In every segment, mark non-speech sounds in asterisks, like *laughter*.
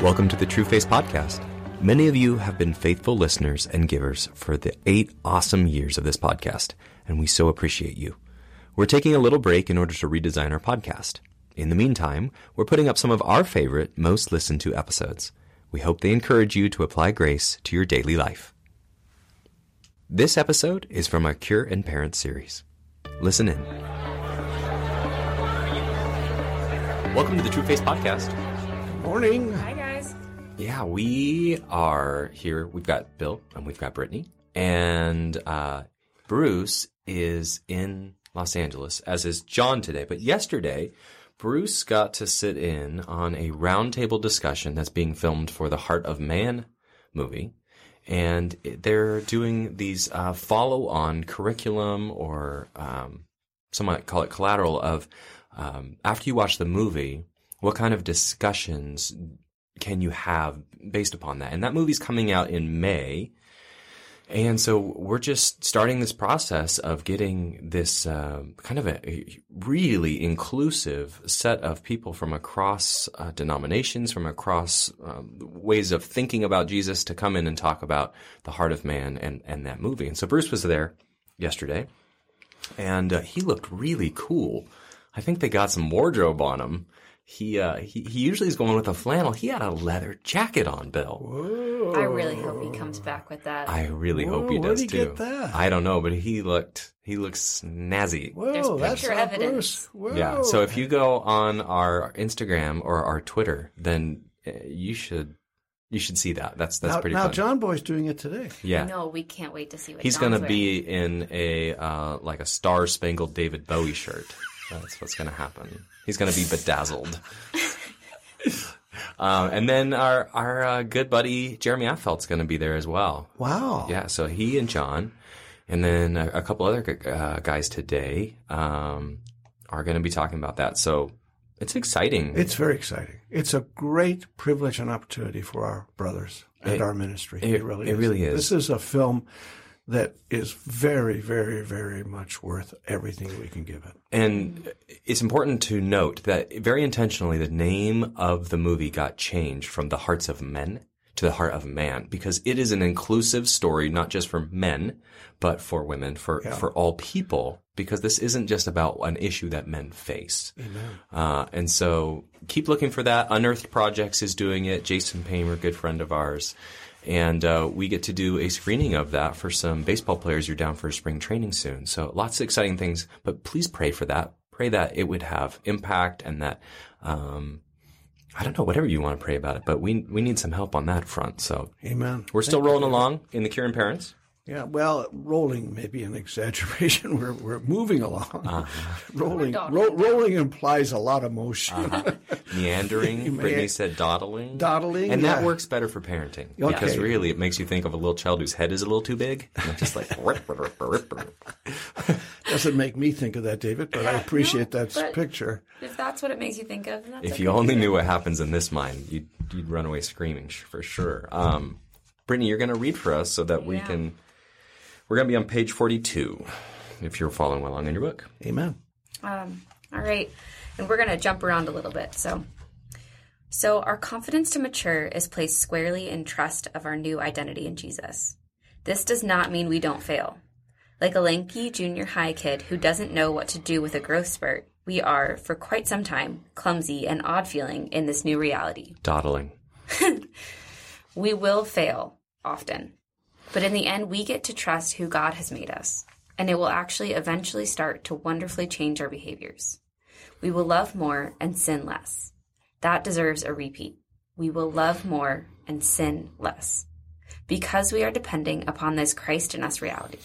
Welcome to the True Face Podcast. Many of you have been faithful listeners and givers for the eight awesome years of this podcast, and we so appreciate you. We're taking a little break in order to redesign our podcast. In the meantime, we're putting up some of our favorite, most listened to episodes. We hope they encourage you to apply grace to your daily life. This episode is from our Cure and Parent series. Listen in. Welcome to the True Face Podcast. Good Morning. Yeah, we are here. We've got Bill and we've got Brittany. And uh, Bruce is in Los Angeles, as is John today. But yesterday, Bruce got to sit in on a roundtable discussion that's being filmed for the Heart of Man movie. And they're doing these uh, follow on curriculum or um, some might call it collateral of um, after you watch the movie, what kind of discussions can you have based upon that? And that movie's coming out in May. And so we're just starting this process of getting this uh, kind of a, a, really inclusive set of people from across uh, denominations, from across um, ways of thinking about Jesus to come in and talk about the heart of man and, and that movie. And so Bruce was there yesterday and uh, he looked really cool. I think they got some wardrobe on him he uh, he he usually is going with a flannel. He had a leather jacket on, Bill. Whoa. I really hope he comes back with that. I really Whoa, hope he where'd does he too. get that? I don't know, but he looked he looks snazzy. Whoa, There's that's picture not evidence. Whoa. Yeah. So if you go on our Instagram or our Twitter, then uh, you should you should see that. That's that's now, pretty now fun. John Boy's doing it today. yeah. No, we can't wait to see what He's gonna be in a uh, like a star spangled David Bowie shirt. That's what's gonna happen. He's gonna be bedazzled. *laughs* Um, and then our our uh, good buddy Jeremy Affeldt's going to be there as well. Wow. Yeah, so he and John, and then a, a couple other uh, guys today um, are going to be talking about that. So it's exciting. It's very exciting. It's a great privilege and opportunity for our brothers and It- our ministry. it- It, really it is. really is. This is a film that is very, very, very much worth everything we can give it. And it's important to note that very intentionally, the name of the movie got changed from the hearts of men to the heart of man because it is an inclusive story, not just for men, but for women, for, for all people, because this isn't just about an issue that men face. Uh, and so keep looking for that. Unearthed Projects is doing it. Jason Paymer, good friend of ours. And uh, we get to do a screening of that for some baseball players. You're down for spring training soon. So lots of exciting things, but please pray for that. Pray that it would have impact and that, um, I don't know, whatever you want to pray about it, but we, we need some help on that front. So Amen. we're still rolling along in the Cure and Parents. Yeah, well, rolling may be an exaggeration. *laughs* We're, we're moving along. Uh-huh. *laughs* rolling, ro- rolling implies a lot of motion. Meandering. *laughs* may- Brittany said dawdling. Dawdling, And that works better for parenting. Okay. Because really, it makes you think of a little child whose head is a little too big. And just like, Doesn't make me think of that, David, but I appreciate that picture. If that's what it makes you think of, then that's if okay. you only knew what happens in this mind, you'd, you'd run away screaming for sure. Um, Brittany, you're going to read for us so that we Yeah. can. We're going to be on page 42 if you're following along in your book. Amen. Um, all right, and we're going to jump around a little bit. So, so our confidence to mature is placed squarely in trust of our new identity in Jesus. This does not mean we don't fail. Like a lanky junior high kid who doesn't know what to do with a growth spurt, we are, for quite some time, clumsy and odd feeling in this new reality. Dawdling. *laughs* We will fail often, but in the end, we get to trust who God has made us, and it will actually eventually start to wonderfully change our behaviors. We will love more and sin less. That deserves a repeat. We will love more and sin less because we are depending upon this Christ in us reality.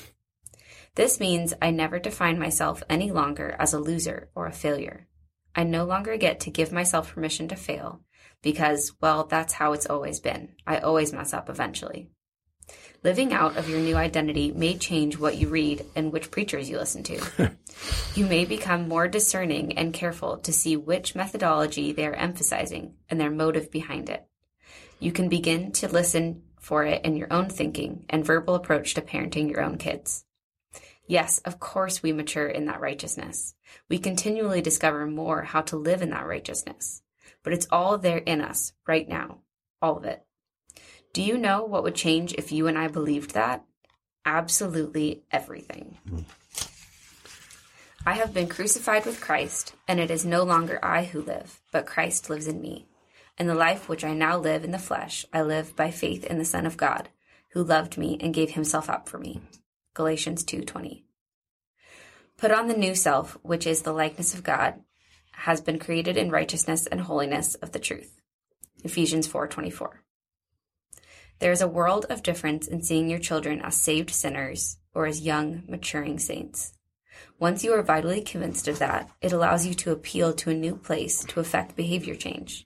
This means I never define myself any longer as a loser or a failure. I no longer get to give myself permission to fail because, well, that's how it's always been. I always mess up eventually. Living out of your new identity may change what you read and which preachers you listen to. *laughs* you may become more discerning and careful to see which methodology they are emphasizing and their motive behind it. You can begin to listen for it in your own thinking and verbal approach to parenting your own kids. Yes, of course we mature in that righteousness. We continually discover more how to live in that righteousness. But it's all there in us right now. All of it. Do you know what would change if you and I believed that? Absolutely everything. Hmm. I have been crucified with Christ, and it is no longer I who live, but Christ lives in me. And the life which I now live in the flesh, I live by faith in the Son of God, who loved me and gave himself up for me. Galatians 2:20. Put on the new self, which is the likeness of God, has been created in righteousness and holiness of the truth. Ephesians 4:24. There is a world of difference in seeing your children as saved sinners or as young, maturing saints. Once you are vitally convinced of that, it allows you to appeal to a new place to effect behavior change.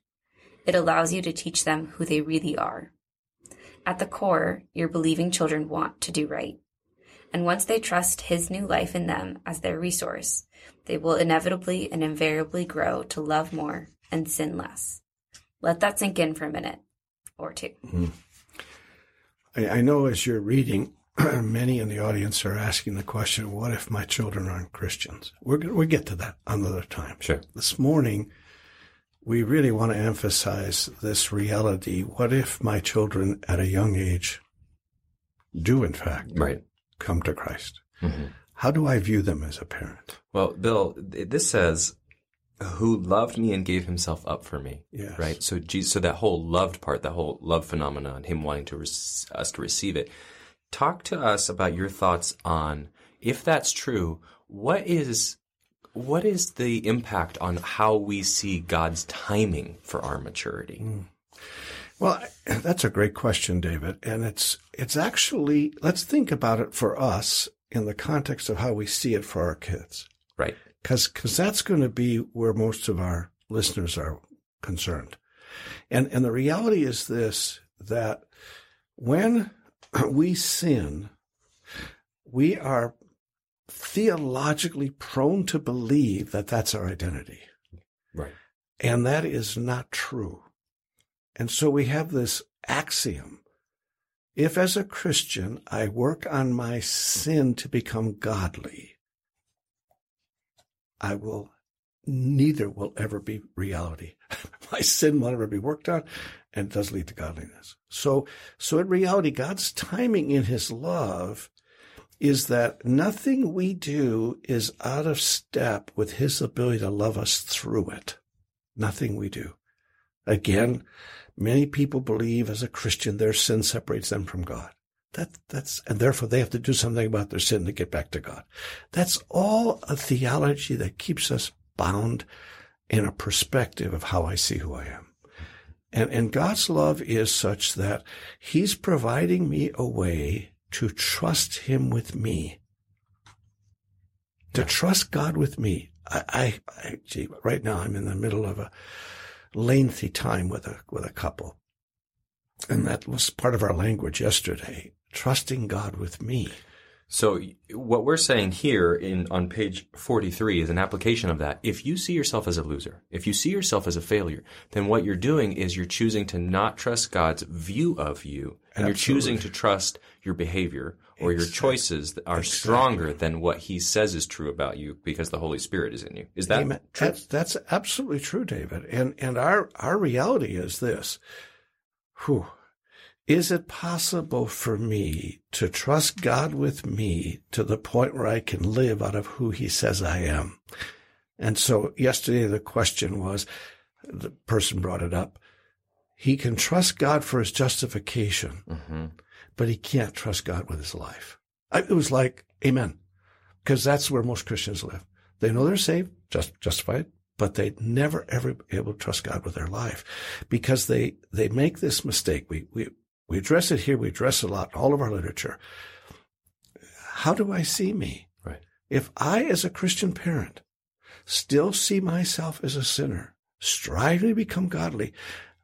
It allows you to teach them who they really are. At the core, your believing children want to do right. And once they trust His new life in them as their resource, they will inevitably and invariably grow to love more and sin less. Let that sink in for a minute or 2 mm-hmm. I, I know as you're reading, *clears throat* many in the audience are asking the question, what if my children aren't Christians? We're, gonna- we'll get to that another time. Sure. This morning, we really want to emphasize this reality. What if my children at a young age do, in fact, Right. come to Christ? Mhm. How do I view them as a parent? Well, Bill, this says, "Who loved me and gave himself up for me." Yes. Right. So, Jesus, so that whole loved part, that whole love phenomenon, him wanting to rec- us to receive it. Talk to us about your thoughts on if that's true. What is what is the impact on how we see God's timing for our maturity? Hmm. Well, *clears throat* that's a great question, David. And it's, it's actually, let's think about it for us in the context of how we see it for our kids. Right. Cause, cause that's going to be where most of our listeners are concerned. And, and the reality is this, that when *clears throat* we sin, we are theologically prone to believe that that's our identity. Right. And that is not true. And so we have this axiom. If as a Christian I work on my sin to become godly, I will, neither will ever be reality. *laughs* my sin will never be worked on and it does lead to godliness. So, so in reality, God's timing in his love is that nothing we do is out of step with his ability to love us through it. Nothing we do. Again, many people believe as a Christian their sin separates them from God. That, that's, and therefore they have to do something about their sin to get back to God. That's all a theology that keeps us bound in a perspective of how I see who I am. And, and God's love is such that He's providing me a way to trust Him with me. To trust God with me. I, I, I gee, right now I'm in the middle of a lengthy time with a, with a couple. And that was part of our language yesterday. Trusting God with me. So what we're saying here in on page 43 is an application of that. If you see yourself as a loser, if you see yourself as a failure, then what you're doing is you're choosing to not trust God's view of you and you're choosing to trust your behavior or your choices that are stronger than what he says is true about you because the Holy Spirit is in you. Is that Amen. true? That's, that's absolutely true, David. And, and our, our reality is this. Whew. Is it possible for me to trust God with me to the point where I can live out of who he says I am? And so yesterday the question was, the person brought it up. He can trust God for his justification, hmm but he can't trust God with his life. I, it was like, amen. Because that's where most Christians live. They know they're saved, just, justified, but they never ever be able to trust God with their life because they, they make this mistake. We, we, we address it here. We address it a lot in all of our literature. How do I see me? Right. If I, as a Christian parent, still see myself as a sinner, striving to become godly,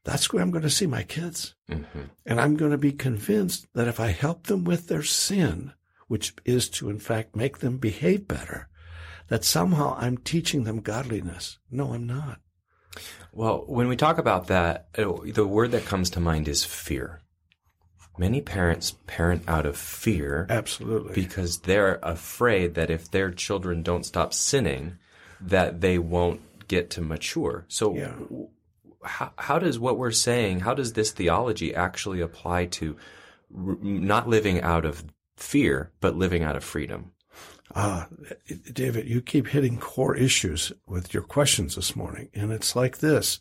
that's where I'm going to see my kids. hmm And I'm going to be convinced that if I help them with their sin, which is to in fact make them behave better, that somehow I'm teaching them godliness. No, I'm not. Well, when we talk about that, the word that comes to mind is fear. Many parents parent out of fear Absolutely. because they're afraid that if their children don't stop sinning, that they won't get to mature. So, Yeah. how, how does what we're saying, how does this theology actually apply to r- not living out of fear, but living out of freedom? Ah, David, you keep hitting core issues with your questions this morning, and it's like this.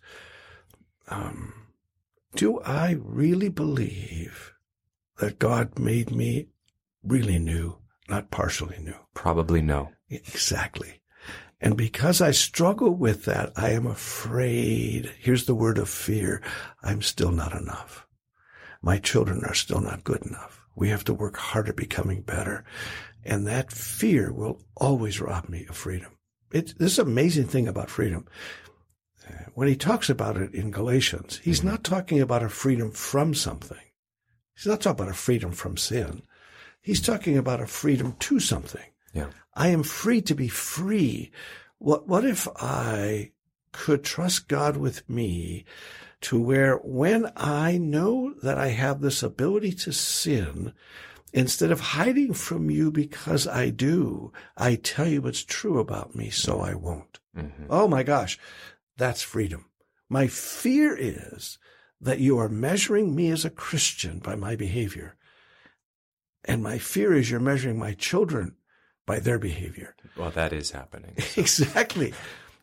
Um, do I really believe that God made me really new, not partially new? Probably no. Exactly. And because I struggle with that, I am afraid. Here's the word of fear. I'm still not enough. My children are still not good enough. We have to work harder becoming better. And that fear will always rob me of freedom. It's this amazing thing about freedom. When he talks about it in Galatians, he's mm-hmm. not talking about a freedom from something. He's not talking about a freedom from sin. He's talking about a freedom to something. Yeah. I am free to be free. What, what if I could trust God with me to where when I know that I have this ability to sin, instead of hiding from you because I do, I tell you what's true about me so I won't. Mm-hmm. Oh my gosh, that's freedom. My fear is that you are measuring me as a Christian by my behavior. And my fear is you're measuring my children by their behavior. Well, that is happening. *laughs* exactly.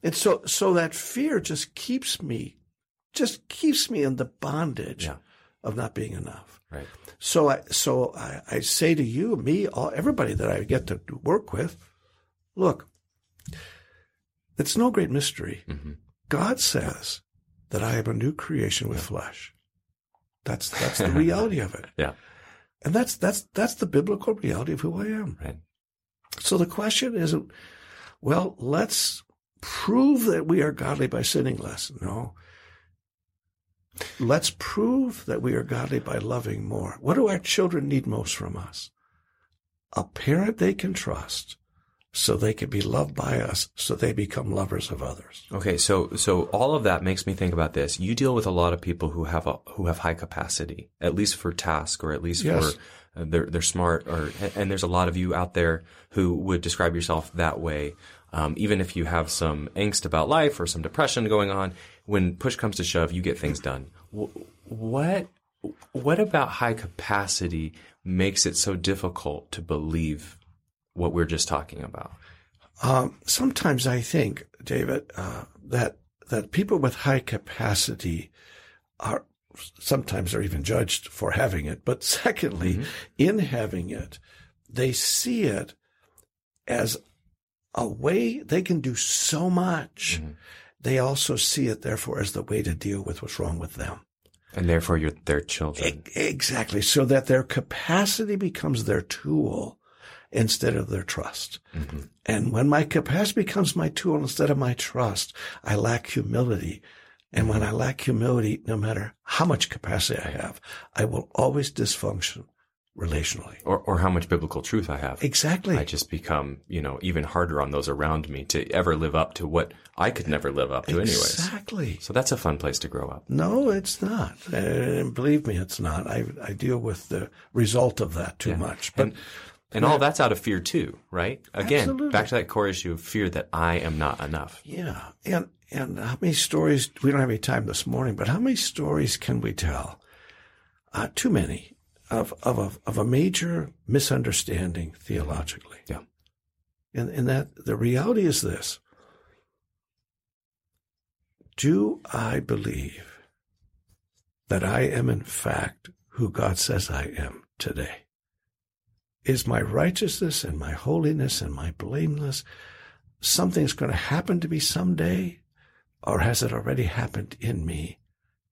And so, so that fear just keeps me, just keeps me in the bondage Yeah. of not being enough. Right. So I, so I, I say to you, me, all, everybody that I get to work with, look, it's no great mystery. Mhm. God says that I am a new creation with flesh. That's, *laughs* that's the reality of it. Yeah. And that's, that's, that's the biblical reality of who I am. Right. So the question isn't, well, let's prove that we are godly by sinning less. No. Let's prove that we are godly by loving more. What do our children need most from us? A parent they can trust so they can be loved by us so they become lovers of others. Okay, so so all of that makes me think about this. You deal with a lot of people who have a who have high capacity, at least for task, or at least Yes. for uh, they're they're smart, or and there's a lot of you out there who would describe yourself that way. Um, even if you have some angst about life or some depression going on, when push comes to shove, you get things done. What what about high capacity makes it so difficult to believe what we're just talking about? Um, sometimes I think, David, uh, that that people with high capacity are sometimes are even judged for having it. But secondly, in having it, they see it as a way they can do so much. They also see it, therefore, as the way to deal with what's wrong with them. And therefore, you're their children. E- Exactly. So that their capacity becomes their tool instead of their trust. Mm-hmm. And when my capacity becomes my tool instead of my trust, I lack humility. And when I lack humility, no matter how much capacity I have, I will always dysfunction relationally. or, or how much biblical truth I have. Exactly. I just become, you know, even harder on those around me to ever live up to what I could never live up to anyways. Exactly. So that's a fun place to grow up. No, it's not. And believe me, it's not. I, I deal with the result of that too much. But and and all that's out of fear too, right? Again, Absolutely. back to that core issue of fear that I am not enough. Yeah, and and how many stories? We don't have any time this morning, but how many stories can we tell? Uh, too many of of a of a major misunderstanding theologically. Yeah. and and that the reality is this: Do I believe that I am in fact who God says I am today? Is my righteousness and my holiness and my blameless something's going to happen to me someday? Or has it already happened in me?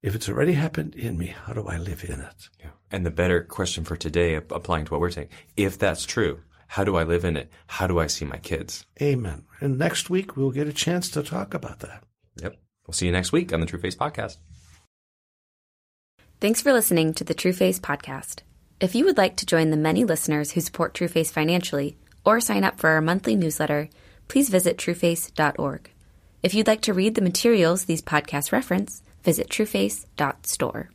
If it's already happened in me, how do I live in it? Yeah. And the better question for today, applying to what we're saying, if that's true, how do I live in it? How do I see my kids? Amen. And next week we'll get a chance to talk about that. Yep. We'll see you next week on the True Face Podcast. Thanks for listening to the True Face podcast. If you would like to join the many listeners who support TrueFace financially or sign up for our monthly newsletter, please visit trueface.org. If you'd like to read the materials these podcasts reference, visit trueface.store.